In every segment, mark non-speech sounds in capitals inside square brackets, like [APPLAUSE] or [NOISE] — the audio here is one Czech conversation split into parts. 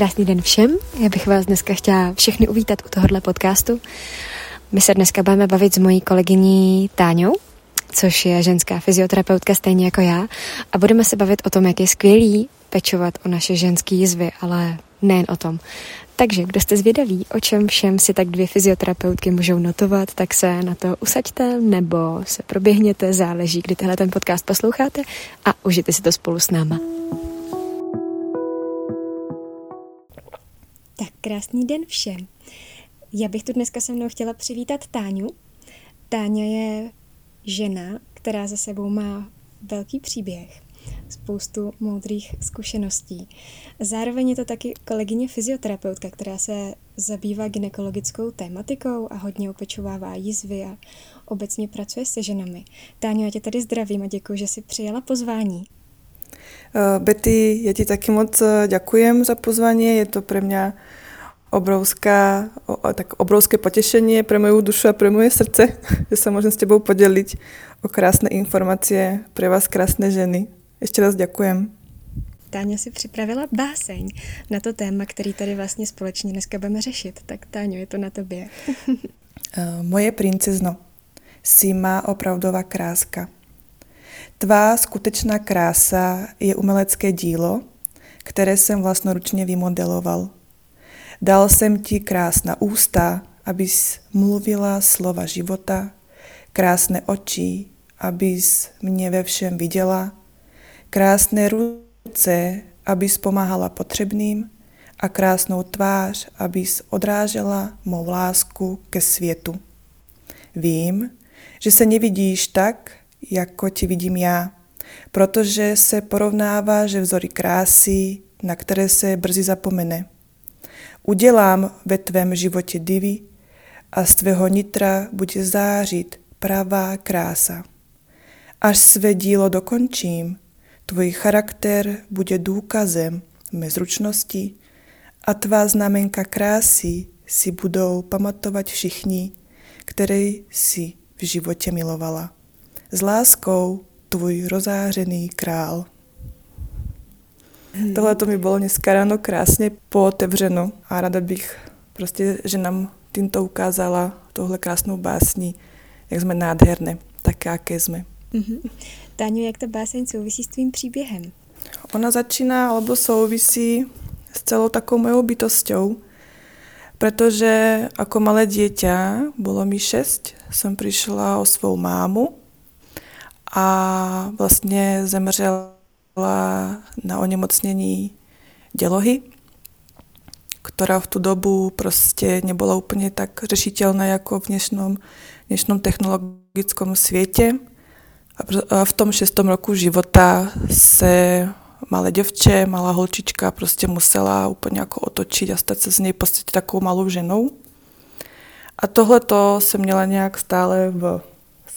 Krásný den všem. Já bych vás dneska chtěla všechny uvítat u tohohle podcastu. My se dneska budeme bavit s mojí kolegyní Táňou, což je ženská fyzioterapeutka stejně jako já. A budeme se bavit o tom, jak je skvělý pečovat o naše ženské jizvy, ale nejen o tom. Takže, kdo jste zvědaví, o čem všem si tak dvě fyzioterapeutky můžou notovat, tak se na to usaďte nebo se proběhněte, záleží, kdy tenhle ten podcast posloucháte a užijte si to spolu s náma. Tak krásný den všem. Já bych tu dneska se mnou chtěla přivítat Táňu. Táňa je žena, která za sebou má velký příběh, spoustu moudrých zkušeností. Zároveň je to taky kolegyně fyzioterapeutka, která se zabývá ginekologickou tématikou a hodně opečovává jízvy a obecně pracuje se ženami. Táňo, já tě tady zdravím a děkuji, že jsi přijala pozvání. Eh, Betty, já ti taky moc eh, děkujem za pozvání. Je to pro mě obrovská, tak obrovské potěšení pro moju dušu a pro moje srdce, [LAUGHS] že se můžem s tebou podělit o krásné informace pro vás krásné ženy. Ještě raz děkujem. Táňa si připravila báseň na to téma, který tady vlastně společně dneska budeme řešit. Tak Táňo, je to na tobě. [LAUGHS] Eh, moje princezno, si má opravdová kráska. Tvá skutečná krása je umelecké dílo, které jsem vlastnoručně vymodeloval. Dal jsem ti krásná ústa, abys mluvila slova života, krásné oči, abys mě ve všem viděla, krásné ruce, abys pomáhala potřebným a krásnou tvář, abys odrážela mou lásku ke světu. Vím, že se nevidíš tak, jako ti vidím já, protože se porovnává, že vzory krásy, na které se brzy zapomene. Udělám ve tvém životě divy a z tvého nitra bude zářit pravá krása. Až své dílo dokončím, tvůj charakter bude důkazem mé zručnosti a tvá znamenka krásy si budou pamatovat všichni, které si v životě milovala. S láskou tvůj rozářený král. Hmm. Tohle to mi bylo dneska ráno krásně pootevřeno a ráda bych prostě, že nám tímto ukázala tohle krásnou básní, jak jsme nádherné, tak jaké jsme. Mm-hmm. Táňo, jak ta báseň souvisí s tvým příběhem? Ona začíná alebo souvisí s celou takovou mojou bytosťou, protože jako malé dieťa, bylo mi šest, jsem přišla o svou mámu a vlastně zemřela na onemocnění dělohy, která v tu dobu prostě nebyla úplně tak řešitelná jako v dnešnom, dnešnom technologickom světě. A v tom šestom roku života se malé děvče, malá holčička prostě musela úplně jako otočit a stát se z něj prostě takovou malou ženou. A tohle to jsem měla nějak stále v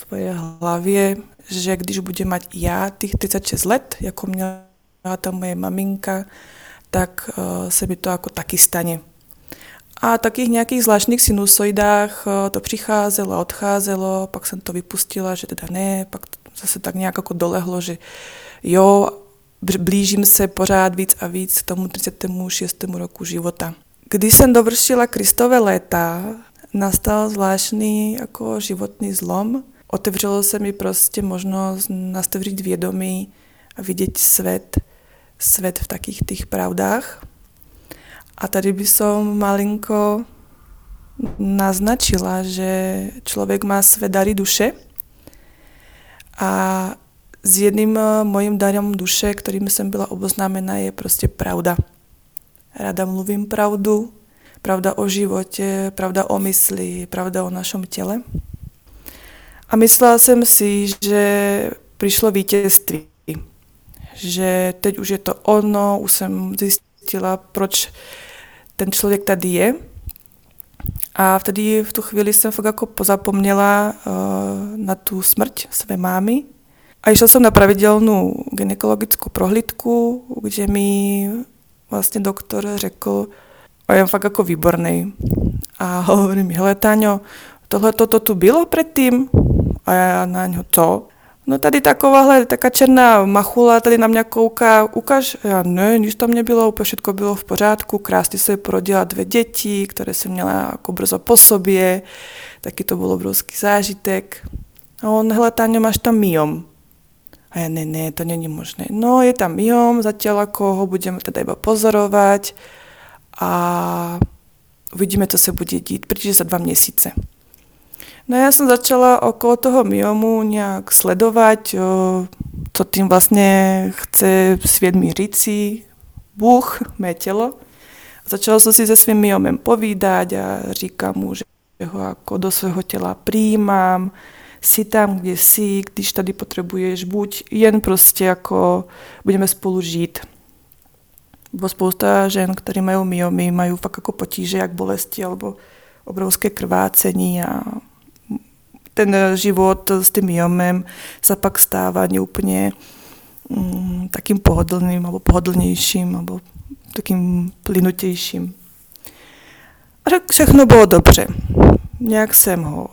svoje hlavě, že když budem mať já těch 36 let, jako měla ta moje maminka, tak uh, se mi to jako taky stane. A takých nějakých zvláštních sinusoidách uh, to přicházelo odcházelo, pak jsem to vypustila, že teda ne, pak zase tak nějak jako dolehlo, že jo, blížím se pořád víc a víc k tomu 36. roku života. Když jsem dovršila Kristové léta, nastal zvláštní jako životní zlom, otevřelo se mi prostě možnost nastavit vědomí a vidět svět, svět v takých těch pravdách. A tady by som malinko naznačila, že člověk má své dary duše a s jedným mojím darem duše, kterým jsem byla oboznámena, je prostě pravda. Rada mluvím pravdu, pravda o životě, pravda o mysli, pravda o našem těle. A myslela jsem si, že přišlo vítězství. Že teď už je to ono, už jsem zjistila, proč ten člověk tady je. A vtedy v tu chvíli jsem fakt jako pozapomněla uh, na tu smrť své mámy. A išla jsem na pravidelnou gynekologickou prohlídku, kde mi vlastně doktor řekl, a je fakt jako výborný. A hovorí mi, hele Táňo, tohle toto tu bylo předtím? A já na něho to. no tady takováhle, taká černá machula tady na mě kouká, ukaž. Já ne, nic tam nebylo, úplně všechno bylo v pořádku, krásně se porodila dvě děti, které jsem měla jako brzo po sobě, taky to byl obrovský zážitek. A on, hele, Táňo, máš tam myom. A já, ne, ne, to není možné. No, je tam myom, zatiaľ ako ho budeme teda iba pozorovať a uvidíme, co se bude dít, protože za dva měsíce. No já jsem začala okolo toho myomu nějak sledovat, co tím vlastně chce svět mi říci, Bůh, mé tělo. Začala jsem si se svým myomem povídat a říkám mu, že ho jako do svého těla přijímám, si tam, kde jsi, když tady potřebuješ, buď jen prostě jako budeme spolu žít. Bo spousta žen, které mají myomy, mají fakt jako potíže, jak bolesti, alebo obrovské krvácení a ten život s tím myomem se pak stává neúplně mm, takým pohodlným, alebo pohodlnějším, nebo takým plynutějším. A všechno bylo dobře. Nějak jsem ho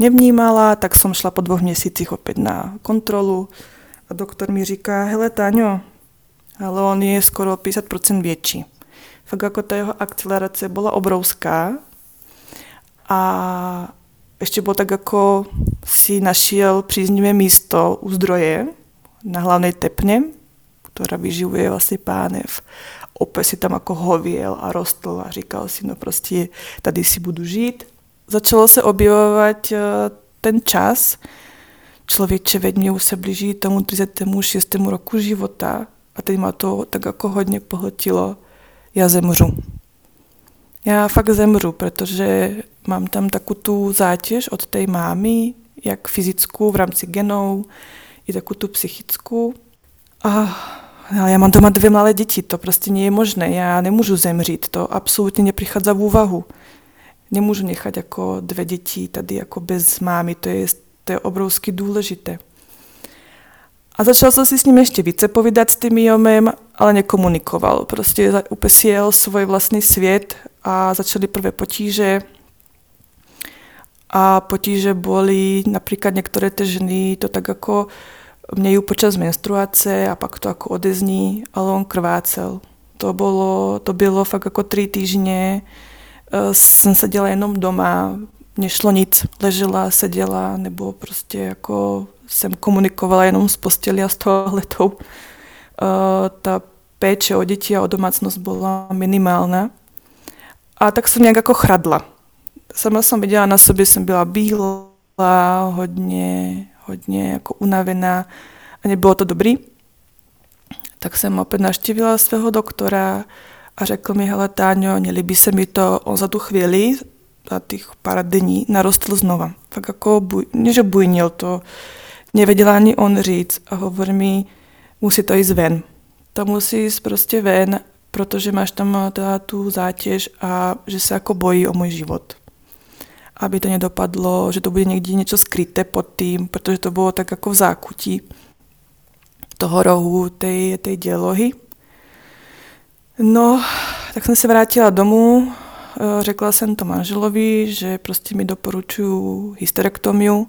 nevnímala, tak som šla po dvoch měsících opět na kontrolu a doktor mi říká, hele Táňo, ale on je skoro 50% větší. Fakt jako ta jeho akcelerace byla obrovská a ještě bylo tak jako si našel příznivé místo u zdroje na hlavnej tepně, která vyživuje vlastně pánev. Opět si tam jako hověl a rostl a říkal si, no prostě tady si budu žít začalo se objevovat eh, ten čas. Člověče, veď mě už se blíží tomu 36. roku života a teď má to tak jako hodně pohltilo. Já zemřu. Já fakt zemřu, protože mám tam takovou tu zátěž od té mámy, jak fyzickou v rámci genou, i takovou tu psychickou. A ale já mám doma dvě malé děti, to prostě je možné, já nemůžu zemřít, to absolutně nepřichádza v úvahu nemůžu nechat jako dvě děti tady jako bez mámy, to je, to je obrovsky důležité. A začal jsem si s ním ještě více povídat s tím Jomem, ale nekomunikoval. Prostě úplně svůj vlastní svět a začaly prvé potíže. A potíže byly například některé ty ženy to tak jako mějí počas menstruace a pak to jako odezní, ale on krvácel. To bylo, to bylo fakt jako tři týdny Eh, jsem seděla jenom doma, nešlo nic, ležela, seděla, nebo prostě jako jsem komunikovala jenom s postělí a s toaletou. Eh, ta péče o děti a o domácnost byla minimálna. A tak jsem nějak jako chradla. Sama jsem viděla na sobě, jsem byla bílá, hodně, hodně jako unavená a nebylo to dobrý. Tak jsem opět naštívila svého doktora, a řekl mi, hele Táňo, nelíbí se mi to, on za tu chvíli, za těch pár dní, narostl znova. Tak jako, buj, že bujnil to, nevěděla ani on říct a hovorí mi, musí to jít ven. To musí jít prostě ven, protože máš tam teda tu zátěž a že se jako bojí o můj život. Aby to nedopadlo, že to bude někde něco skryté pod tím, protože to bylo tak jako v zákutí toho rohu té, té dělohy. No, tak jsem se vrátila domů, eh, řekla jsem to manželovi, že prostě mi doporučuju hysterektomiu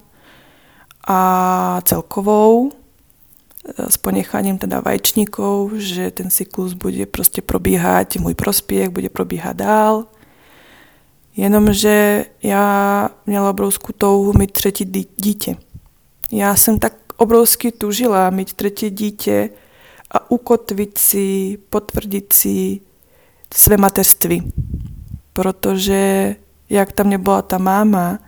a celkovou eh, s ponecháním teda vaječníků, že ten cyklus bude prostě probíhat můj prospěch, bude probíhat dál. Jenomže já měla obrovskou touhu mít třetí dítě. Já jsem tak obrovsky tužila mít třetí dítě, a ukotvit si, potvrdit si své mateřství. Protože jak tam nebyla ta máma,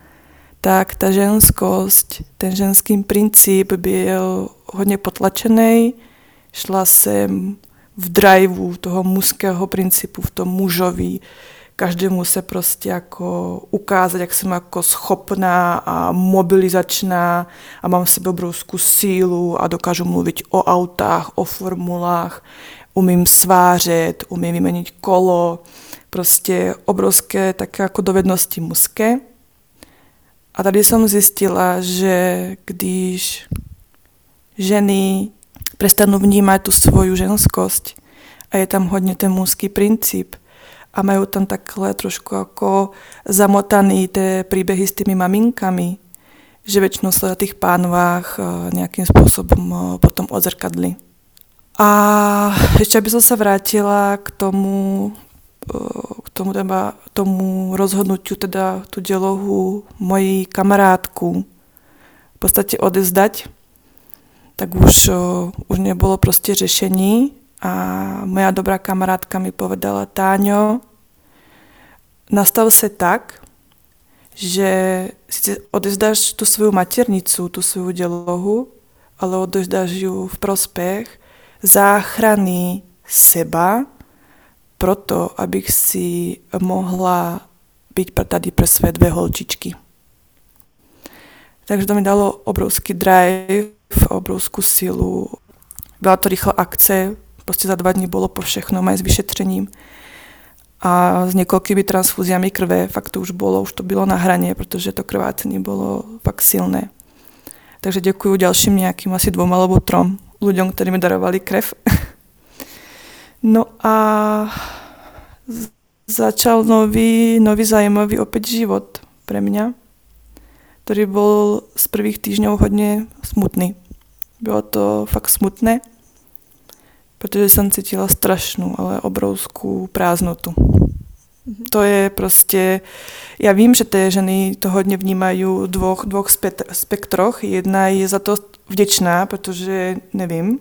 tak ta ženskost, ten ženský princip byl hodně potlačený. Šla jsem v driveu toho mužského principu, v tom mužovi, každému se prostě jako ukázat, jak jsem jako schopná a mobilizačná a mám v sebe obrovskou sílu a dokážu mluvit o autách, o formulách, umím svářet, umím vyměnit kolo, prostě obrovské také jako dovednosti mužské. A tady jsem zjistila, že když ženy přestanou vnímat tu svoju ženskost a je tam hodně ten mužský princip, a majú tam takhle trošku ako zamotaný tie príbehy s tými maminkami, že väčšinou sa na tých pánvách eh, nejakým spôsobom eh, potom odzrkadli. A ešte by som sa vrátila k tomu, k tomu, teda, tomu rozhodnutiu, teda tú delohu mojej kamarátku v podstate odezdať, tak už, už nebolo proste řešení a moja dobrá kamarátka mi povedala, Táňo, nastav se tak, že si odezdáš tu svoju maternicu, tu svoju dělohu, ale odezdáš ju v prospech záchrany seba, proto, abych si mohla byť tady pre své dvě holčičky. Takže to mi dalo obrovský drive, obrovskou silu. Byla to rychlá akce, prostě za dva dní bylo po všechno, aj s vyšetřením a s niekoľkými transfúziami krve, fakt to už bolo, už to bylo na hraně, protože to krvácení bylo fakt silné. Takže děkuji ďalším nějakým asi dvoma alebo trom ľuďom, ktorí mi darovali krev. [LAUGHS] no a začal nový, nový zajímavý opět život pre mňa, ktorý bol z prvých týždňov hodně smutný. Bylo to fakt smutné, protože jsem cítila strašnou, ale obrovskou prázdnotu. Mm-hmm. To je prostě, já vím, že ty ženy to hodně vnímají v dvoch, dvoch spektroch. Jedna je za to vděčná, protože, nevím,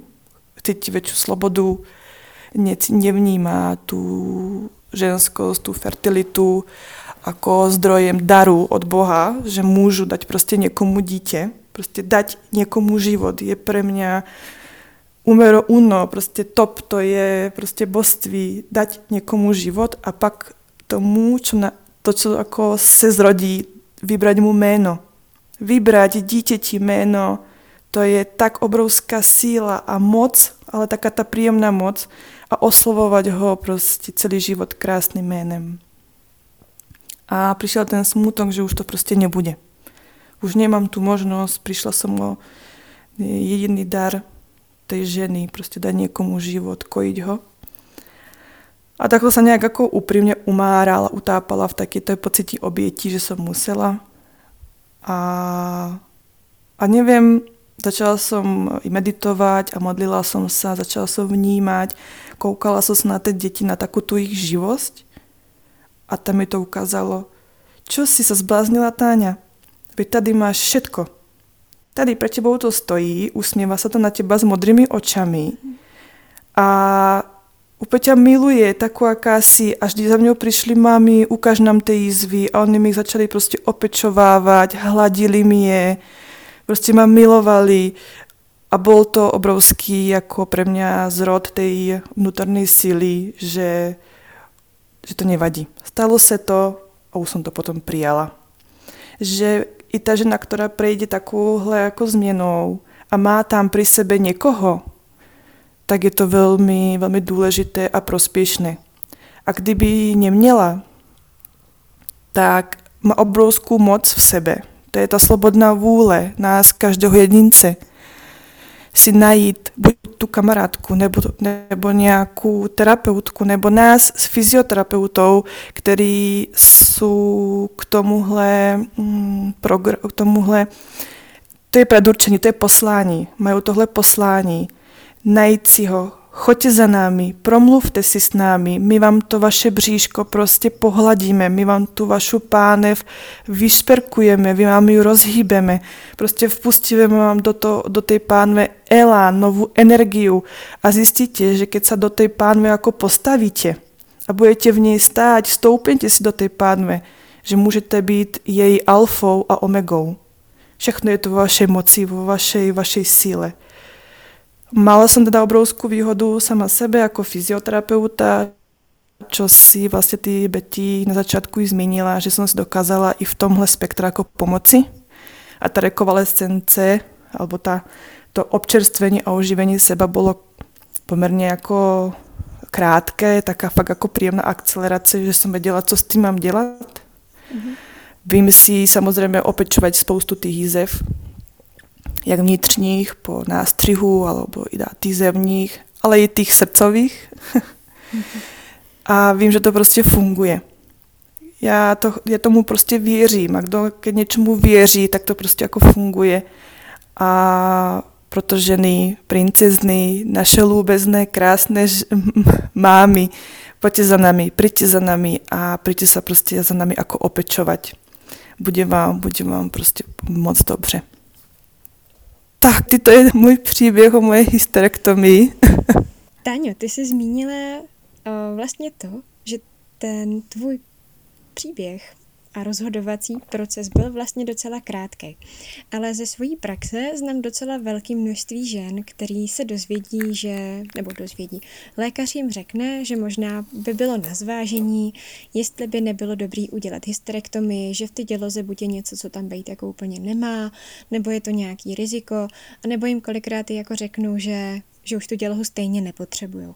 cítí větší slobodu, nevnímá tu ženskost, tu fertilitu jako zdrojem daru od Boha, že můžu dať prostě někomu dítě, prostě dať někomu život je pre mě umero uno, prostě top, to je prostě božství, dať někomu život a pak tomu, čo na, to, čo jako se zrodí, vybrať mu jméno. Vybrať dítěti jméno, to je tak obrovská síla a moc, ale taká ta příjemná moc a oslovovat ho prostě celý život krásným jménem. A přišel ten smutok, že už to prostě nebude. Už nemám tu možnost, přišla jsem o jediný dar tej ženy, prostě dať někomu život, kojiť ho. A takhle se nějak jako upřímně umárala, utápala v taky té pocití obětí, že jsem musela. A, a nevím, začala som meditovat a modlila som se, začala som vnímať, koukala som se na ty děti, na takovou tu jejich živost? A tam mi to ukázalo, čo si se zbláznila Táňa, vy tady máš všetko. Tady pre tebou to stojí, usměvá se to na teba s modrými očami a úplně ťa miluje, taková akási, až když za mňou přišli mami, ukáž nám ty jízvy a oni mi začali prostě opečovávat, hladili mi je, prostě ma milovali a bol to obrovský jako pre mňa zrod tej vnútornej síly, že, že to nevadí. Stalo se to a už som to potom prijala. Že i ta žena, která prejde takovouhle jako změnou a má tam pri sebe někoho, tak je to velmi, velmi důležité a prospěšné. A kdyby ji neměla, tak má obrovskou moc v sebe. To je ta slobodná vůle nás, každého jedince, si najít buď tu kamarádku, nebo, nebo nějakou terapeutku, nebo nás s fyzioterapeutou, který jsou k tomuhle, mm, k tomuhle to je predurčení, to je poslání, mají tohle poslání, najít si ho, choďte za námi, promluvte si s námi, my vám to vaše bříško prostě pohladíme, my vám tu vašu pánev vyšperkujeme, my vám ju rozhýbeme, prostě vpustíme vám do, to, do tej pánve elán, novou energiu a zjistíte, že keď sa do tej pánve jako postavíte a budete v něj stát, stoupněte si do tej pánve, že můžete být její alfou a omegou. Všechno je to vo vašej moci, vo vašej, vašej síle. Mala som teda obrovskú výhodu sama sebe ako fyzioterapeuta, čo si vlastne ty Betty na začiatku i zmínila, že som si dokázala i v tomhle spektra ako pomoci. A ta rekonvalescence, alebo ta, to občerstvení a oživení seba bolo pomerne jako krátké, taká fakt jako příjemná akcelerace, že jsem věděla, co s tím mám dělat. Mm-hmm. Vím si samozřejmě opečovat spoustu těch jízev, jak vnitřních po nástřihu, alebo i zemních, ale i těch srdcových. [LAUGHS] a vím, že to prostě funguje. Já, to, já tomu prostě věřím a kdo ke něčemu věří, tak to prostě jako funguje. A proto ženy, princezny, naše lúbezné, krásné mámy, poďte za nami, príďte za nami a príďte sa prostě za nami ako opečovať. Bude vám, bude vám prostě moc dobře. Tak, ty to je můj příběh o moje hysterektomii. [LAUGHS] Táňo, ty jsi zmínila uh, vlastně to, že ten tvůj příběh a rozhodovací proces byl vlastně docela krátký. Ale ze své praxe znám docela velké množství žen, který se dozvědí, že, nebo dozvědí, lékař jim řekne, že možná by bylo na zvážení, jestli by nebylo dobrý udělat hysterektomii, že v ty děloze buď je něco, co tam být jako úplně nemá, nebo je to nějaký riziko, nebo jim kolikrát jako řeknou, že že už tu dělohu stejně nepotřebují.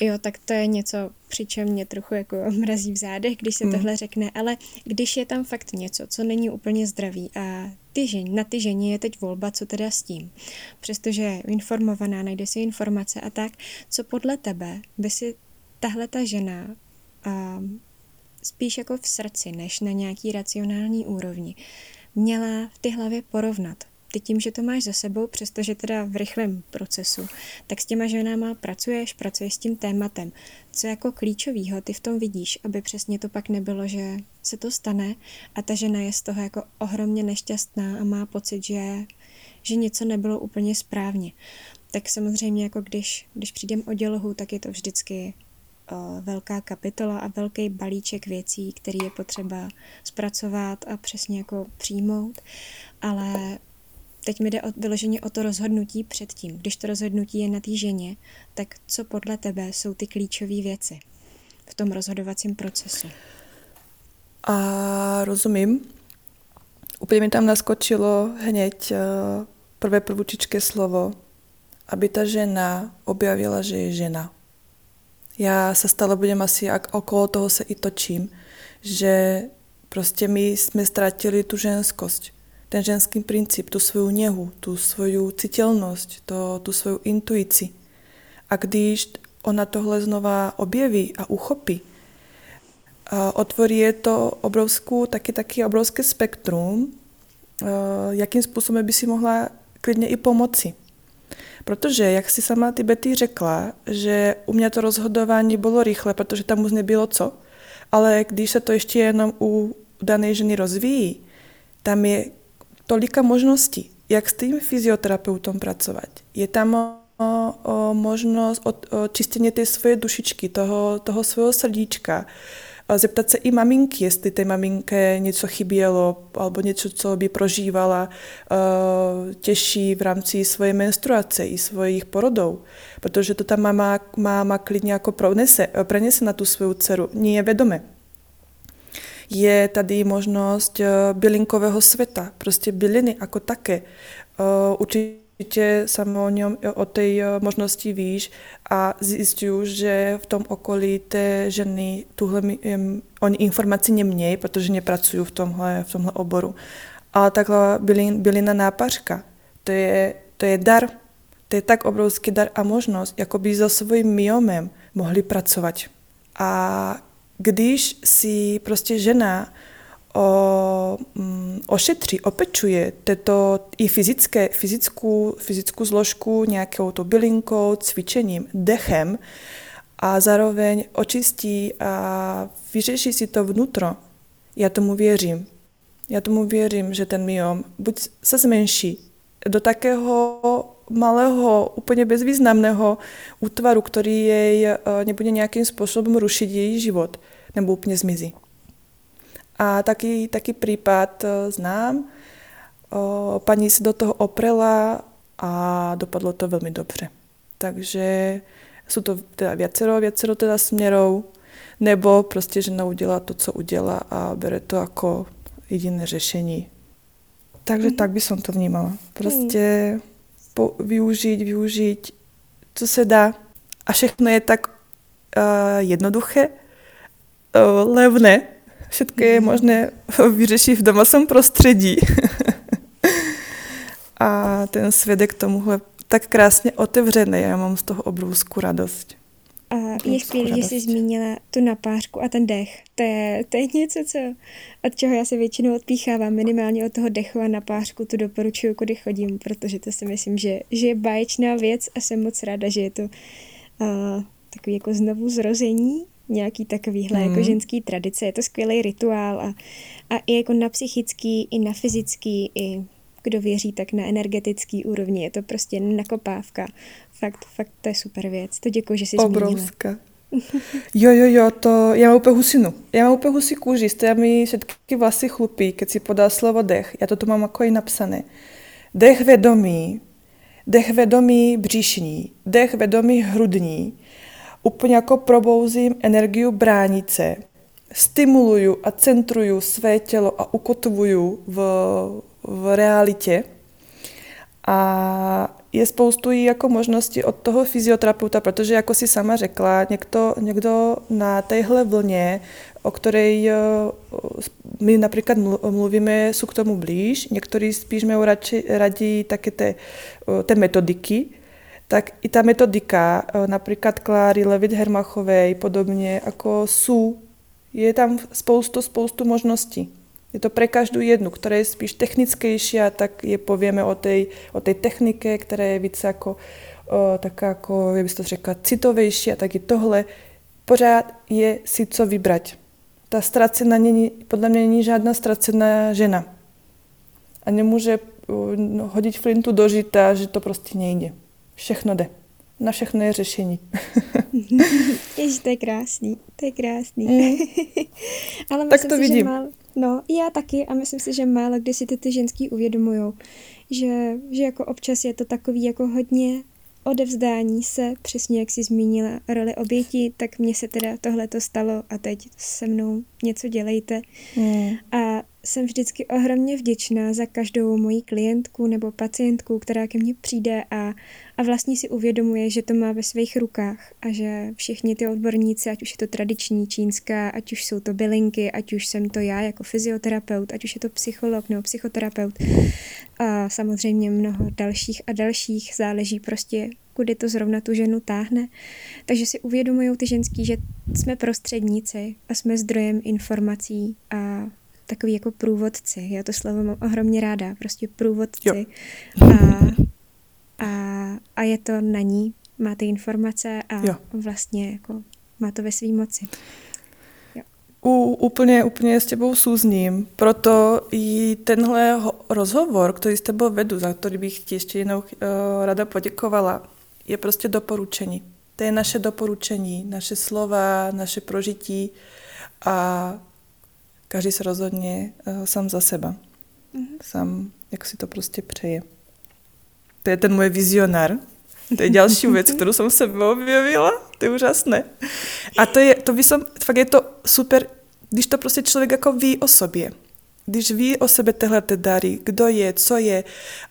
Jo, tak to je něco, přičem mě trochu jako [LAUGHS] mrazí v zádech, když se mm. tohle řekne, ale když je tam fakt něco, co není úplně zdravý a ty žen, na ty ženě je teď volba, co teda s tím. Přestože je informovaná, najde si informace a tak, co podle tebe by si tahle ta žena a, spíš jako v srdci, než na nějaký racionální úrovni, měla v ty hlavě porovnat ty tím, že to máš za sebou, přestože teda v rychlém procesu, tak s těma ženama pracuješ, pracuješ s tím tématem. Co jako klíčovýho ty v tom vidíš, aby přesně to pak nebylo, že se to stane a ta žena je z toho jako ohromně nešťastná a má pocit, že, že něco nebylo úplně správně. Tak samozřejmě jako když, když přijdem o dělohu, tak je to vždycky o, velká kapitola a velký balíček věcí, který je potřeba zpracovat a přesně jako přijmout, ale Teď mi jde o, vyloženě o to rozhodnutí předtím. Když to rozhodnutí je na té ženě, tak co podle tebe jsou ty klíčové věci v tom rozhodovacím procesu? A rozumím. Úplně mi tam naskočilo hned uh, prvé prvučičké slovo, aby ta žena objavila, že je žena. Já se stále budem asi jak okolo toho se i točím, že prostě my jsme ztratili tu ženskost ten ženský princip, tu svoju něhu, tu svoju citelnost, to, tu svoju intuici. A když ona tohle znova objeví a uchopí, a otvorí je to obrovskou, taky, taky obrovské spektrum, jakým způsobem by si mohla klidně i pomoci. Protože, jak si sama ty Betty řekla, že u mě to rozhodování bylo rychle, protože tam už nebylo co, ale když se to ještě jenom u dané ženy rozvíjí, tam je tolika možností, jak s tím fyzioterapeutom pracovat. Je tam o, o možnost o, o čistění té svoje dušičky, toho, toho svého srdíčka, zeptat se i maminky, jestli té maminke něco chybělo, alebo něco, co by prožívala těžší v rámci svoje menstruace i svojich porodů. Protože to ta mama, máma klidně jako pronese, prenese na tu svou dceru, nie je vedome je tady možnost eh, bylinkového světa, prostě byliny jako také. Eh, určitě samo o, něm, o té eh, možnosti víš a zjistuju, že v tom okolí té ženy tuhle oni informaci nemějí, protože nepracují v tomhle, v tomhle oboru. Ale takhle bylin, bylina nápařka, to je, to je dar, to je tak obrovský dar a možnost, jako by so svým myomem mohli pracovat. A když si prostě žena o, mm, ošetří, opečuje této i fyzické, fyzickou, fyzickou zložku nějakou to bylinkou, cvičením, dechem a zároveň očistí a vyřeší si to vnitro, já tomu věřím. Já tomu věřím, že ten myom buď se zmenší do takého malého, úplně bezvýznamného útvaru, který jej eh, nebude nějakým způsobem rušit její život, nebo úplně zmizí. A taky, taky případ eh, znám. Paní se do toho oprela a dopadlo to velmi dobře. Takže jsou to teda věcero, věcero teda směrou, nebo prostě žena udělá to, co udělá a bere to jako jediné řešení. Takže mm. tak by som to vnímala. Prostě mm. Po, využít, využít, co se dá. A všechno je tak uh, jednoduché, uh, levné. Všechno je mhm. možné [LAUGHS] vyřešit v domácím prostředí. [LAUGHS] a ten svědek tomuhle tak krásně otevřený. Já mám z toho obrovskou radost. A je skvělé, že jsi zmínila tu napářku a ten dech. To je, to je něco, co, od čeho já se většinou odpíchávám. Minimálně od toho dechu a napářku tu doporučuju, kudy chodím, protože to si myslím, že, že je báječná věc a jsem moc ráda, že je to uh, takový jako znovu zrození nějaký takovýhle mm. jako mhm. ženský tradice. Je to skvělý rituál a, a i jako na psychický, i na fyzický, i kdo věří, tak na energetický úrovni. Je to prostě nakopávka. Fakt, fakt to je super věc. To děkuji, že jsi Obrovská. Jo, jo, jo, to já mám úplně husinu. Já mám úplně husí kůži, stojí mi všetky vlasy chlupí, keď si podá slovo dech. Já to tu mám jako i napsané. Dech vědomí, dech vědomí břišní, dech vědomí hrudní. Úplně jako probouzím energiu bránice. Stimuluju a centruju své tělo a ukotvuju v, v realitě. A je spoustu jako možností od toho fyzioterapeuta, protože jako si sama řekla, někdo, někdo na téhle vlně, o které eh, my například mluvíme, jsou k tomu blíž, někteří spíš mají radši, radí také ty, eh, ty metodiky, tak i ta metodika, eh, například Kláry Levit Hermachové, podobně, jako jsou, je tam spoustu, spoustu možností. Je to pre každou jednu, která je spíš technickejší, tak je povieme o té o tej technike, která je více jako o, taká jako, jak bych to řekla, citovější a taky tohle. Pořád je si co vybrat. Ta ztracená není, podle mě není žádná ztracená žena. A nemůže no, hodit flintu do žita, že to prostě nejde. Všechno jde. Na všechno je řešení. [LAUGHS] Ježiš, to je krásný, to je krásný. Mm. [LAUGHS] Ale tak to si, vidím. Že mal, No, já taky a myslím si, že málo kdy si ty, ty ženský uvědomují, že, že jako občas je to takový jako hodně odevzdání se, přesně jak jsi zmínila roli oběti, tak mně se teda tohle to stalo a teď se mnou něco dělejte. Mm. A jsem vždycky ohromně vděčná za každou moji klientku nebo pacientku, která ke mně přijde a, a vlastně si uvědomuje, že to má ve svých rukách a že všichni ty odborníci, ať už je to tradiční čínská, ať už jsou to bylinky, ať už jsem to já jako fyzioterapeut, ať už je to psycholog nebo psychoterapeut a samozřejmě mnoho dalších a dalších, záleží prostě, kudy to zrovna tu ženu táhne. Takže si uvědomují ty ženský, že jsme prostředníci a jsme zdrojem informací a takový jako průvodci. Já to slovo mám ohromně ráda, prostě průvodci. A, a, a je to na ní, má ty informace a jo. vlastně jako má to ve své moci. U, úplně, úplně s tebou súzním, proto i tenhle rozhovor, který s tebou vedu, za který bych ti ještě jednou uh, rada poděkovala, je prostě doporučení. To je naše doporučení, naše slova, naše prožití a každý se rozhodně uh, sám za seba. Mm-hmm. Sám, jak si to prostě přeje. To je ten můj vizionár. To je další věc, [LAUGHS] kterou jsem se objevila. To je úžasné. A to je, to by som, fakt je to super, když to prostě člověk jako ví o sobě. Když ví o sebe tyhle ty dary, kdo je, co je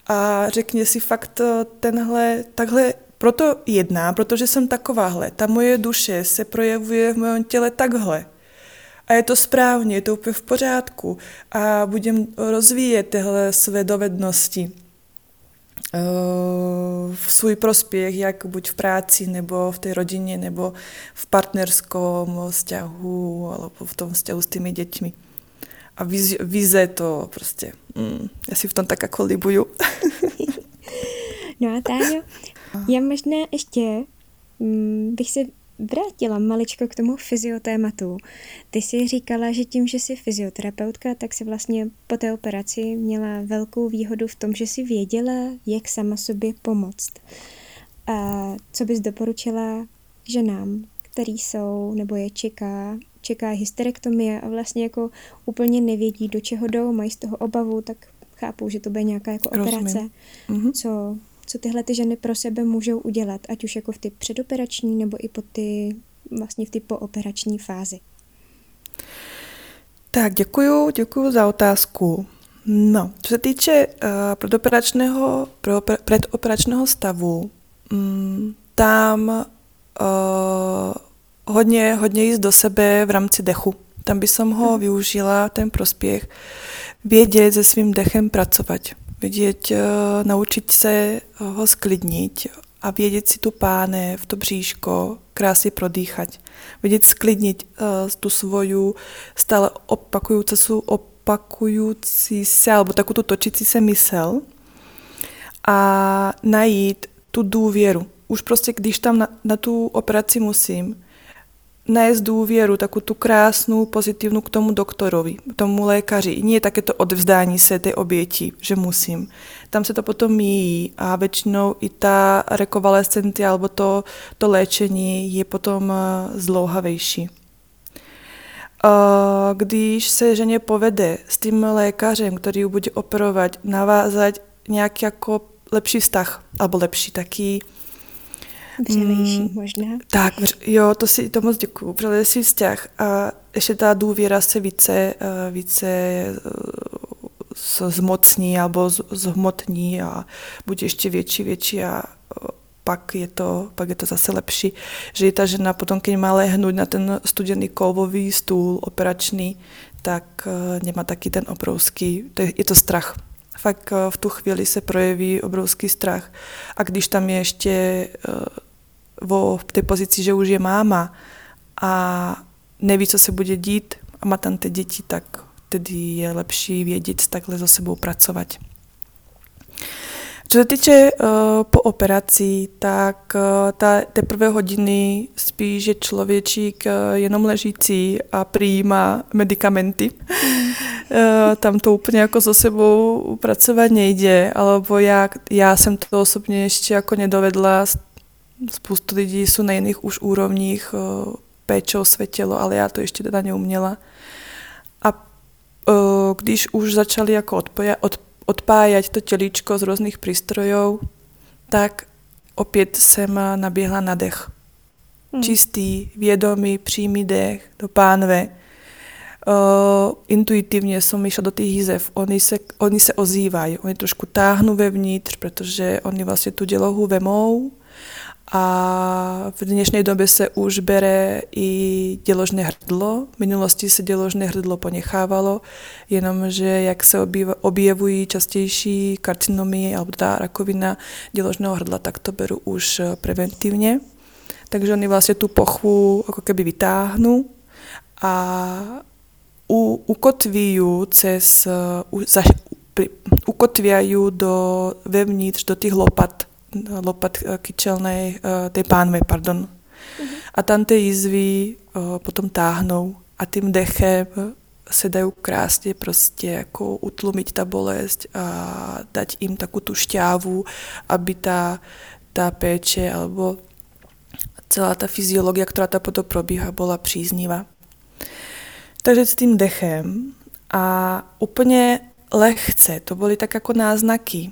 a řekne si fakt eh, tenhle, takhle proto jedná, protože jsem takováhle. Ta moje duše se projevuje v mém těle takhle a je to správně, je to úplně v pořádku a budem rozvíjet tyhle své dovednosti eh, v svůj prospěch, jak buď v práci, nebo v té rodině, nebo v partnerskom vzťahu, alebo v tom vzťahu s těmi dětmi. A vize to prostě, mm, já si v tom tak jako libuju. [LAUGHS] no a Táňo, [LAUGHS] já možná ještě mm, bych se vrátila maličko k tomu fyziotématu. Ty jsi říkala, že tím, že jsi fyzioterapeutka, tak si vlastně po té operaci měla velkou výhodu v tom, že si věděla, jak sama sobě pomoct. A co bys doporučila ženám, který jsou nebo je čeká, čeká hysterektomie a vlastně jako úplně nevědí, do čeho jdou, mají z toho obavu, tak chápu, že to bude nějaká jako operace. Rozumím. Mhm. Co co tyhle ty ženy pro sebe můžou udělat, ať už jako v ty předoperační nebo i po ty, vlastně v ty pooperační fázi. Tak, děkuju, děkuju za otázku. No, co se týče uh, předoperačného, předoperačného stavu, um, tam uh, hodně, hodně jíst do sebe v rámci dechu. Tam by som ho mhm. využila, ten prospěch, vědět se svým dechem pracovat. Vidět, uh, naučit se ho sklidnit a vědět si tu pánev, to bříško krásně prodýchat. Vědět sklidnit uh, tu svoju stále opakující se, opakující se, alebo takovou tu točící se mysel a najít tu důvěru. Už prostě, když tam na, na tu operaci musím, najít důvěru, takovou tu krásnou, pozitivní k tomu doktorovi, tomu lékaři. Nie také to odvzdání se té oběti, že musím. Tam se to potom míjí a většinou i ta rekovalescentia alebo to, to léčení je potom eh, zlouhavější. Eh, když se ženě povede s tím lékařem, který ji bude operovat, navázat nějaký jako lepší vztah, alebo lepší taký Vřelejší mm, možná. Tak, jo, to si to moc děkuju. Vřelejší vztah a ještě ta důvěra se více, eh, více eh, zmocní alebo zhmotní a bude ještě větší, větší a eh, pak je to, pak je to zase lepší, že i ta žena potom, když má lehnout na ten studený kovový stůl operační, tak nemá taky ten obrovský, to je, je to strach. Fakt v tu chvíli se projeví obrovský strach. A když tam je ještě v té pozici, že už je máma a neví, co se bude dít a má tam ty děti, tak tedy je lepší vědět takhle za sebou pracovat. Co se týče uh, po operaci, tak uh, ta, ty prvé hodiny spíš je člověčík uh, jenom ležící a přijímá medicamenty. uh, [LAUGHS] tam to úplně jako za sebou pracovat nejde, alebo já, já jsem to osobně ještě jako nedovedla spoustu lidí jsou na jiných už úrovních uh, péče o své tělo, ale já to ještě teda neuměla. A uh, když už začali jako odpoja, od, odpájať to tělíčko z různých přístrojů, tak opět jsem naběhla na dech. Hmm. Čistý, vědomý, přímý dech do pánve. Uh, intuitivně jsem išla do těch hýzev. Oni se, oni se ozývají, oni trošku táhnou vevnitř, protože oni vlastně tu dělohu vemou a v dnešnej době se už bere i děložné hrdlo. V minulosti se děložné hrdlo ponechávalo, jenomže jak se objevují častější karcinomie alebo ta rakovina děložného hrdla, tak to beru už preventivně. Takže oni vlastně tu pochvu jako keby vytáhnu a u, ukotví cez, u, za, ukotviají do, vevnitř do těch lopat lopat eh, kyčelnej, eh, tej pánve, pardon. Uh-huh. A tam ty jízvy eh, potom táhnou a tím dechem se dají krásně prostě jako utlumit ta bolest a dať jim takovou tu šťávu, aby ta, ta péče alebo celá ta fyziologie, která ta potom probíhá, byla příznivá. Takže s tím dechem a úplně lehce, to byly tak jako náznaky,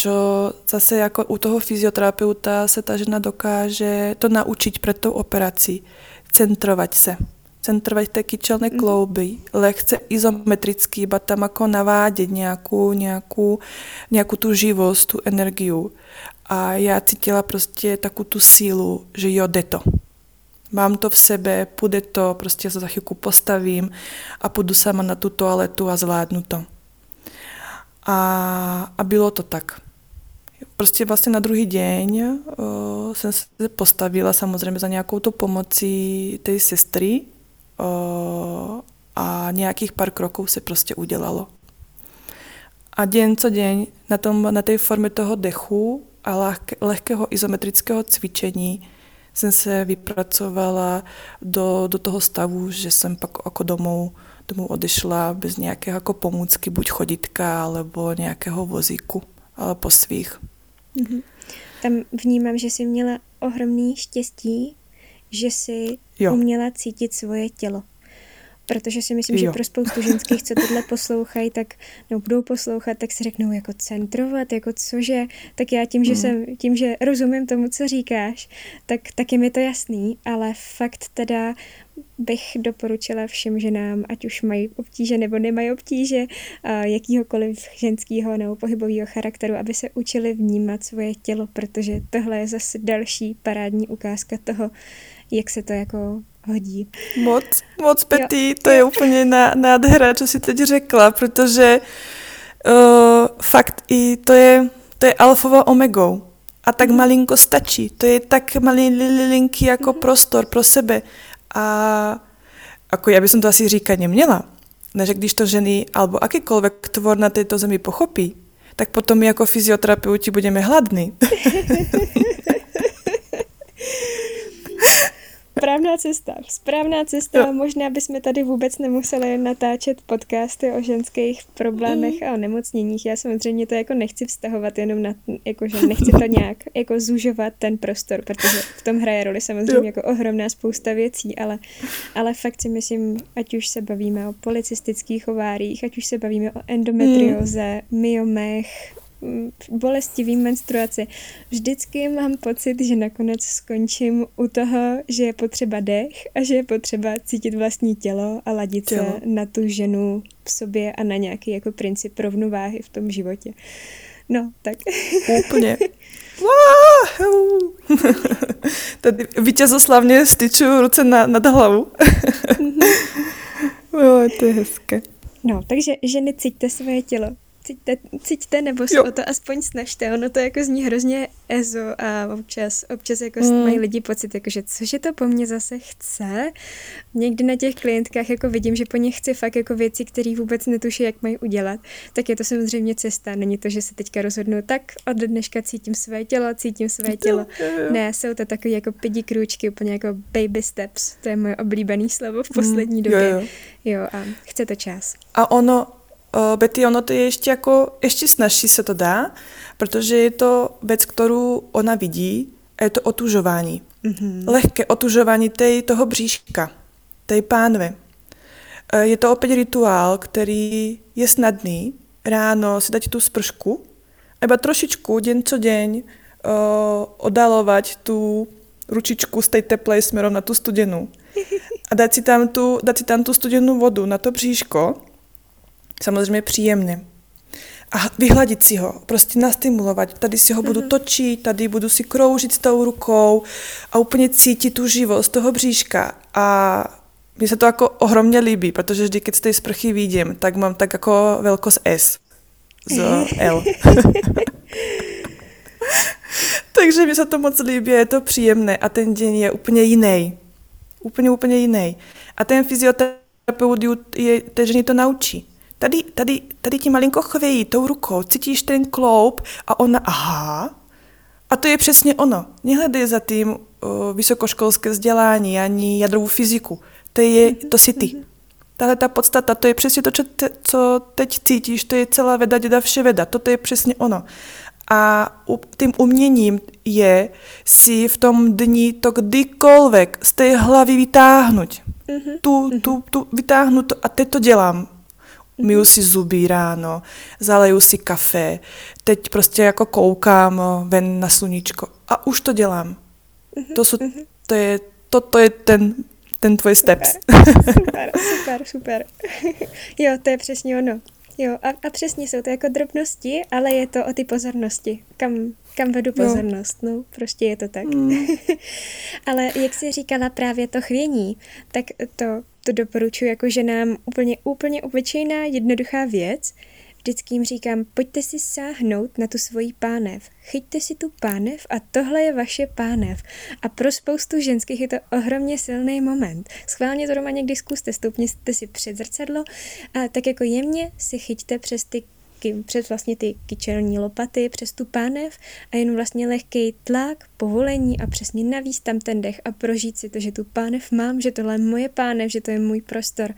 čo zase jako u toho fyzioterapeuta se ta žena dokáže to naučiť před tou operací. Centrovat se. Centrovat té kyčelné mhm. klouby, lehce izometricky, iba tam jako navádět nějakou, nějakou, nějakou tu živost, tu energiu. A já cítila prostě takovou tu sílu, že jo, jde to. Mám to v sebe, půjde to, prostě se za chvilku postavím a půjdu sama na tu toaletu a zvládnu to. A, a bylo to tak prostě vlastně na druhý den uh, jsem se postavila samozřejmě za nějakou to pomocí té sestry uh, a nějakých pár kroků se prostě udělalo. A den co den na, tom, na té formě toho dechu a lehké, lehkého izometrického cvičení jsem se vypracovala do, do toho stavu, že jsem pak jako domů, domů odešla bez nějaké jako pomůcky, buď choditka, alebo nějakého vozíku, po svých. Mm-hmm. Tam vnímám, že jsi měla ohromný štěstí, že jsi jo. uměla cítit svoje tělo. Protože si myslím, jo. že pro spoustu ženských, co tohle poslouchají, tak no, budou poslouchat, tak si řeknou jako centrovat, jako cože, tak já tím, že hmm. jsem, tím, že rozumím tomu, co říkáš, tak, tak je mi to jasný, ale fakt teda bych doporučila všem ženám, ať už mají obtíže nebo nemají obtíže, jakýhokoliv ženského nebo pohybového charakteru, aby se učili vnímat svoje tělo, protože tohle je zase další parádní ukázka toho, jak se to jako hodí. Moc, moc Petý, to je úplně nádhera, co si teď řekla, protože uh, fakt i to je, to je alfova omegou. A tak malinko stačí. To je tak malinký jako mm-hmm. prostor pro sebe. A ako ja by som to asi říkať neměla. Ne, že když to ženy alebo akýkoľvek tvor na této zemi pochopí, tak potom my jako fyzioterapeuti budeme hladní. [LAUGHS] [LAUGHS] Správná cesta, správná cesta. Jo. Možná bychom tady vůbec nemuseli natáčet podcasty o ženských problémech mm. a o nemocněních. Já samozřejmě to jako nechci vztahovat jenom na, jako že nechci to nějak jako zužovat ten prostor, protože v tom hraje roli samozřejmě jo. jako ohromná spousta věcí, ale, ale fakt si myslím, ať už se bavíme o policistických ovárích, ať už se bavíme o endometrioze, mm. myomech, bolestivý menstruaci. Vždycky mám pocit, že nakonec skončím u toho, že je potřeba dech a že je potřeba cítit vlastní tělo a ladit tělo. se na tu ženu v sobě a na nějaký jako princip rovnováhy v tom životě. No, tak. Úplně. [LAUGHS] [LAUGHS] Tady vítězoslavně styču ruce na, nad hlavu. Mhm. [LAUGHS] jo, to je hezké. No, takže ženy, cítíte svoje tělo cítíte, cítíte nebo se o to aspoň snažte. Ono to jako zní hrozně ezo a občas, občas jako mm. mají lidi pocit, jako, že cože to po mně zase chce. Někdy na těch klientkách jako vidím, že po nich chci fakt jako věci, které vůbec netuší, jak mají udělat. Tak je to samozřejmě cesta. Není to, že se teďka rozhodnu, tak od dneška cítím své tělo, cítím své tělo. Ne, jsou to takové jako pidi krůčky, úplně jako baby steps. To je moje oblíbené slovo v poslední mm, době. Jo, jo. jo, a chce to čas. A ono, Betty, ono to je ještě jako, ještě snažší se to dá, protože je to věc, kterou ona vidí a je to otužování. Mm-hmm. Lehké otužování tej, toho bříška, tej pánve. Uh, je to opět rituál, který je snadný. Ráno si dať tu spršku, iba trošičku, den co den, uh, odalovat tu ručičku z té teplej směrem na tu studenou. [LAUGHS] A dát si tam tu, dát si tam tu studenou vodu na to bříško samozřejmě příjemně. A vyhladit si ho, prostě nastimulovat. Tady si ho budu mhm. točit, tady budu si kroužit s tou rukou a úplně cítit tu živost toho bříška. A mně se to jako ohromně líbí, protože vždy, když z té sprchy vidím, tak mám tak jako velkost S z L. [LAUGHS] Takže mi se to moc líbí, je to příjemné a ten den je úplně jiný. Úplně, úplně jiný. A ten fyzioterapeut je, té ženy to naučí tady, tady, tady ti malinko chvějí tou rukou, cítíš ten kloup a ona, aha, a to je přesně ono. Nehledej za tím uh, vysokoškolské vzdělání ani jadrovou fyziku. To, je, mhm, to si ty. Mhm. Tahle ta podstata, to je přesně to, co teď cítíš, to je celá veda, děda, vše veda. Toto je přesně ono. A tím uměním je si v tom dni to kdykoliv z té hlavy vytáhnout. Mm-hmm. Tu, tu, tu vytáhnout a teď to dělám myju si zuby ráno, zaleju si kafe, teď prostě jako koukám ven na sluníčko a už to dělám. Mhm, to, jsou, mhm. to, je, to, to je ten, ten tvoj steps. Super, super, super. [LAUGHS] jo, to je přesně ono. Jo, a, a přesně jsou to jako drobnosti, ale je to o ty pozornosti. Kam, kam vedu pozornost, no, no prostě je to tak. Mm. [LAUGHS] ale jak jsi říkala právě to chvění, tak to to doporučuji jako ženám úplně, úplně obyčejná, jednoduchá věc. Vždycky jim říkám, pojďte si sáhnout na tu svoji pánev. Chyťte si tu pánev a tohle je vaše pánev. A pro spoustu ženských je to ohromně silný moment. Schválně to doma někdy zkuste, stoupněte si před zrcadlo a tak jako jemně si chyťte přes ty přes vlastně ty kyčelní lopaty, přes tu pánev a jenom vlastně lehký tlak, povolení a přesně navíc tam ten dech a prožít si to, že tu pánev mám, že tohle je moje pánev, že to je můj prostor.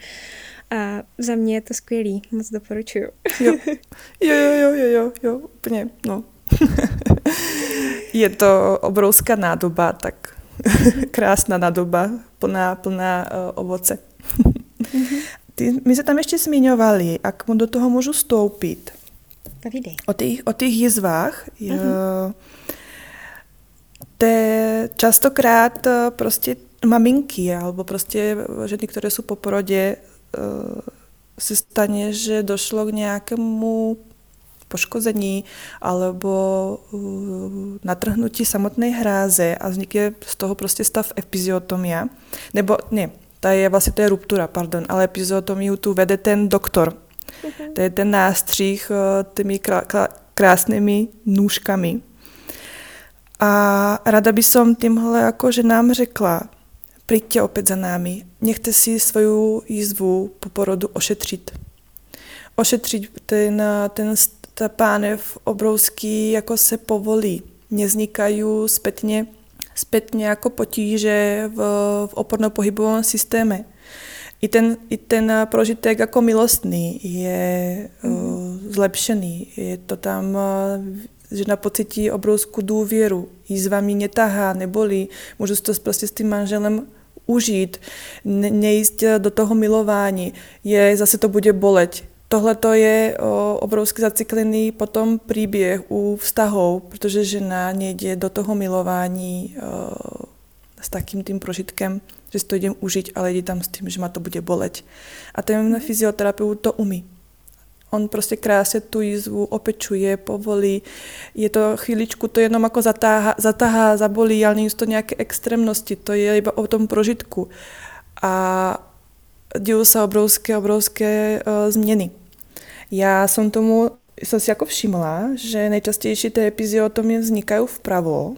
A za mě je to skvělý, moc doporučuju. Jo, [LAUGHS] jo, jo, jo, jo, jo úplně, no. [LAUGHS] je to obrovská nádoba, tak [LAUGHS] krásná nádoba, plná, plná uh, ovoce. Ty, my se tam ještě zmiňovali, jak mu do toho můžu stoupit. Povídej. O těch, o těch jizvách. Uh-huh. Te častokrát eh, prostě maminky, alebo prostě ženy, které jsou po porodě, uh, se stane, že došlo k nějakému poškození alebo uh, natrhnutí samotné hráze a vznikne z toho prostě stav epiziotomia. Nebo ne, ta je vlastně, to je ruptura, pardon, ale epizotomiu tu vede ten doktor. Uh-huh. To je ten nástřih uh, těmi krá, krá, krásnými nůžkami. A rada by som tímhle akože nám řekla, príďte opět za námi, nechte si svoju jízvu po porodu ošetřit. Ošetřit ten, ten ta pánev obrovský jako se povolí. Nevznikají zpětně, zpětně jako potíže v, v oporno-pohybovém systému. I ten, I ten prožitek jako milostný je mm. uh, zlepšený. Je to tam uh, žena pocítí obrovskou důvěru, jízva mi netahá, nebolí, můžu si to prostě s tím manželem užít, ne, nejíst do toho milování, je, zase to bude boleť. Tohle to je o, obrovsky zaciklený potom příběh u vztahů, protože žena nejde do toho milování o, s takým tím prožitkem, že si to idem užít, ale jde tam s tím, že ma to bude boleť. A ten fyzioterapeut to umí. On prostě krásně tu jízvu opečuje, povolí. Je to chvíličku, to jenom jako zatáhá, zatáhá zabolí, ale není to nějaké extrémnosti, to je iba o tom prožitku. A dějí se obrovské, obrovské uh, změny. Já jsem tomu jsem si jako všimla, že nejčastější ty epiziotomy vznikají vpravo,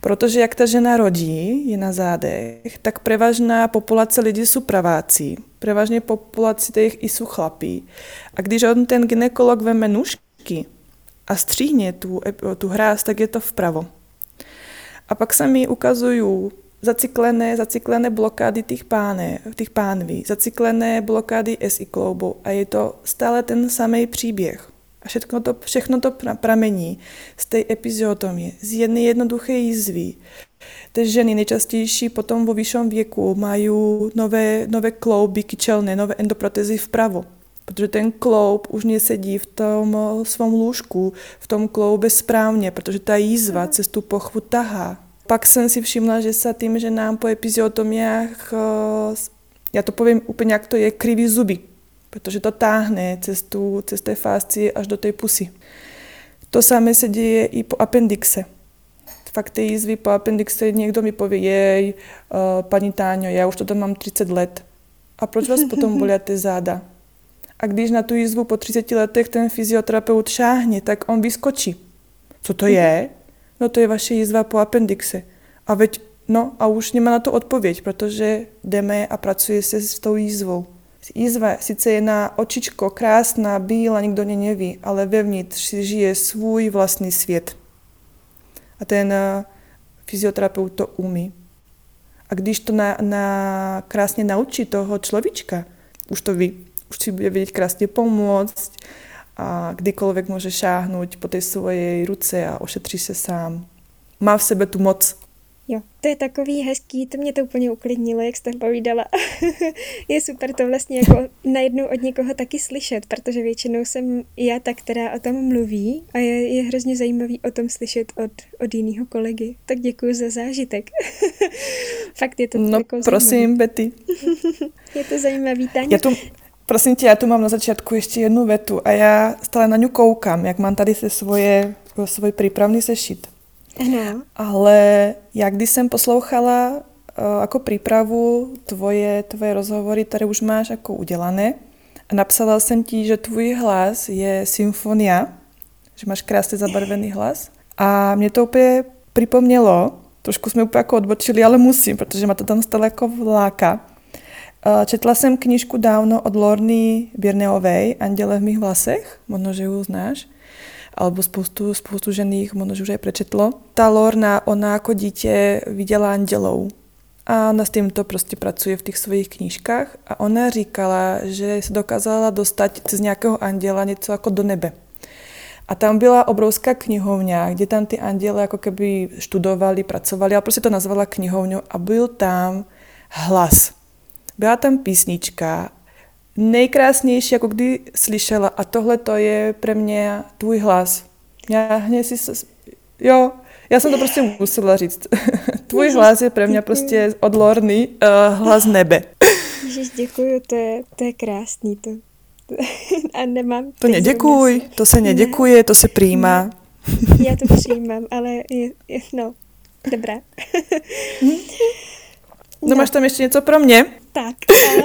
Protože jak ta žena rodí, je na zádech, tak prevažná populace lidí jsou praváci. Prevažně populaci těch i jsou chlapí. A když on ten ginekolog veme nůžky a stříhne tu, tu hráz, tak je to vpravo. A pak se mi ukazují zaciklené, zaciklené blokády těch, páne, těch pánví, zaciklené blokády SI kloubu a je to stále ten samý příběh. A všechno to, všechno to pramení z té epiziotomie, z jedné jednoduché jízvy. Ty ženy nejčastější potom vo vyšším věku mají nové, nové klouby kyčelné, nové endoprotezy vpravo. Protože ten kloub už nesedí v tom svém lůžku, v tom kloube správně, protože ta jízva cez tu pochvu tahá. Pak jsem si všimla, že se tím, že nám po epiziotomiách, eh, já to povím úplně, jak to je, kriví zuby protože to táhne cez, tu, cez té fásci až do té pusy. To samé se děje i po apendixe. Fakt ty jízvy po apendixe někdo mi poví, jej, uh, paní Táňo, já už to tam mám 30 let. A proč vás potom bolí ty záda? A když na tu jízvu po 30 letech ten fyzioterapeut šáhne, tak on vyskočí. Co to je? No to je vaše jízva po apendixe. A veď, no a už nemá na to odpověď, protože jdeme a pracuje se s tou jízvou. Izva sice je na očičko krásná, bílá, nikdo ne neví, ale vevnitř si žije svůj vlastní svět. A ten eh, fyzioterapeut to umí. A když to na, na krásně naučí toho člověčka, už to ví, už si bude vědět krásně pomoct a kdykoliv může šáhnout po té svojej ruce a ošetří se sám. Má v sebe tu moc Jo, to je takový hezký, to mě to úplně uklidnilo, jak jste povídala. [LAUGHS] je super to vlastně jako najednou od někoho taky slyšet, protože většinou jsem já ta, která o tom mluví a je, je hrozně zajímavý o tom slyšet od, od jiného kolegy. Tak děkuji za zážitek. [LAUGHS] Fakt je to No jako prosím, zajímavý. Betty. [LAUGHS] je to zajímavý, Táně. Já tu, prosím tě, já tu mám na začátku ještě jednu vetu a já stále na ňu koukám, jak mám tady se svoje, svůj přípravný sešit. Ano. Ale já když jsem poslouchala uh, jako přípravu tvoje, tvoje rozhovory, které už máš jako udělané, a napsala jsem ti, že tvůj hlas je symfonia, že máš krásně zabarvený hlas. A mě to úplně připomnělo, trošku jsme úplně jako odbočili, ale musím, protože ma to tam stále jako vláka. Uh, četla jsem knižku dávno od Lorny Birneovej, Anděle v mých vlasech, možno, že ju znáš alebo spoustu, spoustu žen jich možná už aj prečetlo. Ta Lorna, ona jako dítě viděla andělou a ona s tímto prostě pracuje v těch svých knížkách a ona říkala, že se dokázala dostat z nějakého anděla něco jako do nebe. A tam byla obrovská knihovňa, kde tam ty anděle jako keby študovali, pracovali, a prostě to nazvala knihovňou a byl tam hlas. Byla tam písnička nejkrásnější, jako kdy slyšela. A tohle to je pro mě tvůj hlas. Já hned si... Jo, já jsem to prostě musela říct. [LAUGHS] Tvůj hlas je pro mě prostě od Lorny uh, hlas nebe. Ježiš, děkuju, to je, to je krásný. To. [LAUGHS] A nemám... To neděkuj, to se neděkuje, to se přijímá. Já to přijímám, ale je, je, no, dobrá. No, no máš tam ještě něco pro mě? Tak, a,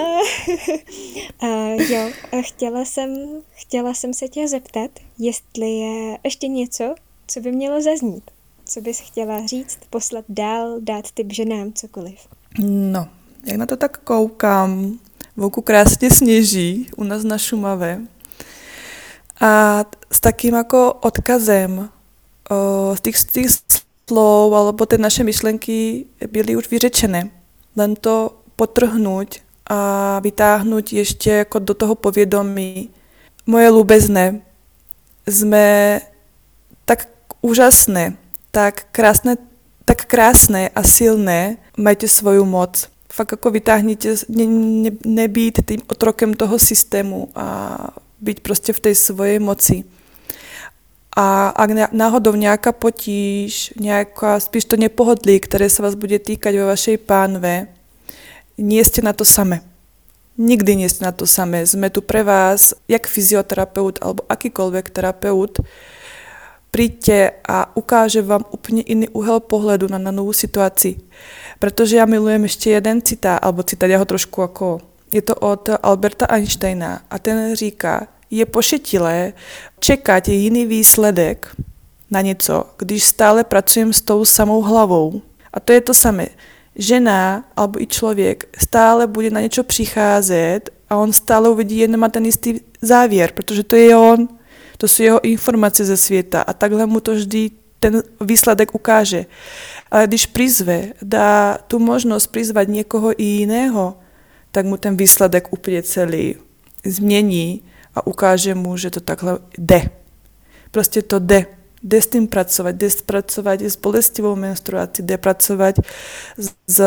[LAUGHS] a jo, a chtěla jsem, chtěla jsem se tě zeptat, jestli je ještě něco, co by mělo zaznít Co bys chtěla říct, poslat dál, dát typ ženám, cokoliv? No, jak na to tak koukám, Vouku krásně sněží u nás na Šumave. A s takým jako odkazem o, z těch, z těch slov alebo ty naše myšlenky byly už vyřečené. Len to potrhnout a vytáhnout ještě jako do toho povědomí. Moje lubezné, jsme tak úžasné, tak krásné, tak krásné a silné, majte svoju moc. Fakt jako vytáhněte, ne, ne, nebýt tím otrokem toho systému a být prostě v té svojej moci. A ak náhodou nějaká potíž, nějaká spíš to nepohodlí, které se vás bude týkat ve vašej pánve, nie na to samé. Nikdy nie na to samé. Sme tu pre vás, jak fyzioterapeut alebo akýkoľvek terapeut, príďte a ukáže vám úplně iný úhel pohledu na, na novou situaci. Protože já milujem ještě jeden citát, alebo citát, já ho trošku jako, je to od Alberta Einsteina a ten říká, je pošetilé čekat jiný výsledek na něco, když stále pracujem s tou samou hlavou. A to je to samé. Žena alebo i člověk stále bude na něco přicházet a on stále uvidí jen má ten jistý závěr, protože to je on, to jsou jeho informace ze světa a takhle mu to vždy ten výsledek ukáže. Ale když prizve, dá tu možnost prizvat někoho i jiného, tak mu ten výsledek úplně celý změní a ukáže mu, že to takhle jde. Prostě to jde. Jde s tím pracovat, jde pracovat s bolestivou menstruací, jde pracovat s,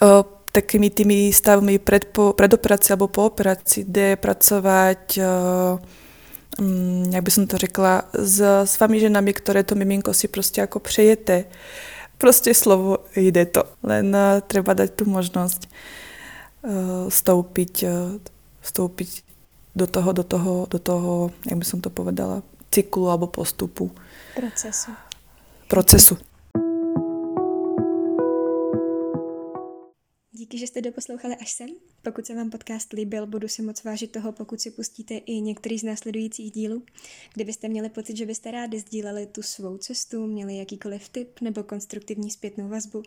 o, takými tými stavmi před, po, před operací nebo po operaci, jde pracovat o, um, jak by som to řekla, s, s vami ženami, které to miminko si prostě jako přejete. Prostě slovo jde to, len uh, treba dať tu možnost vstoupit, uh, vstoupit do toho, do toho, do toho, jak by som to povedala, cyklu alebo postupu. Procesu. Procesu. Díky, že jste doposlouchali až sem. Pokud se vám podcast líbil, budu si moc vážit toho, pokud si pustíte i některý z následujících dílů. Kdybyste měli pocit, že byste rádi sdíleli tu svou cestu, měli jakýkoliv tip nebo konstruktivní zpětnou vazbu,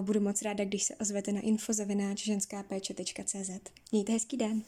budu moc ráda, když se ozvete na infozavináč ženskápéče.cz. Mějte hezký den.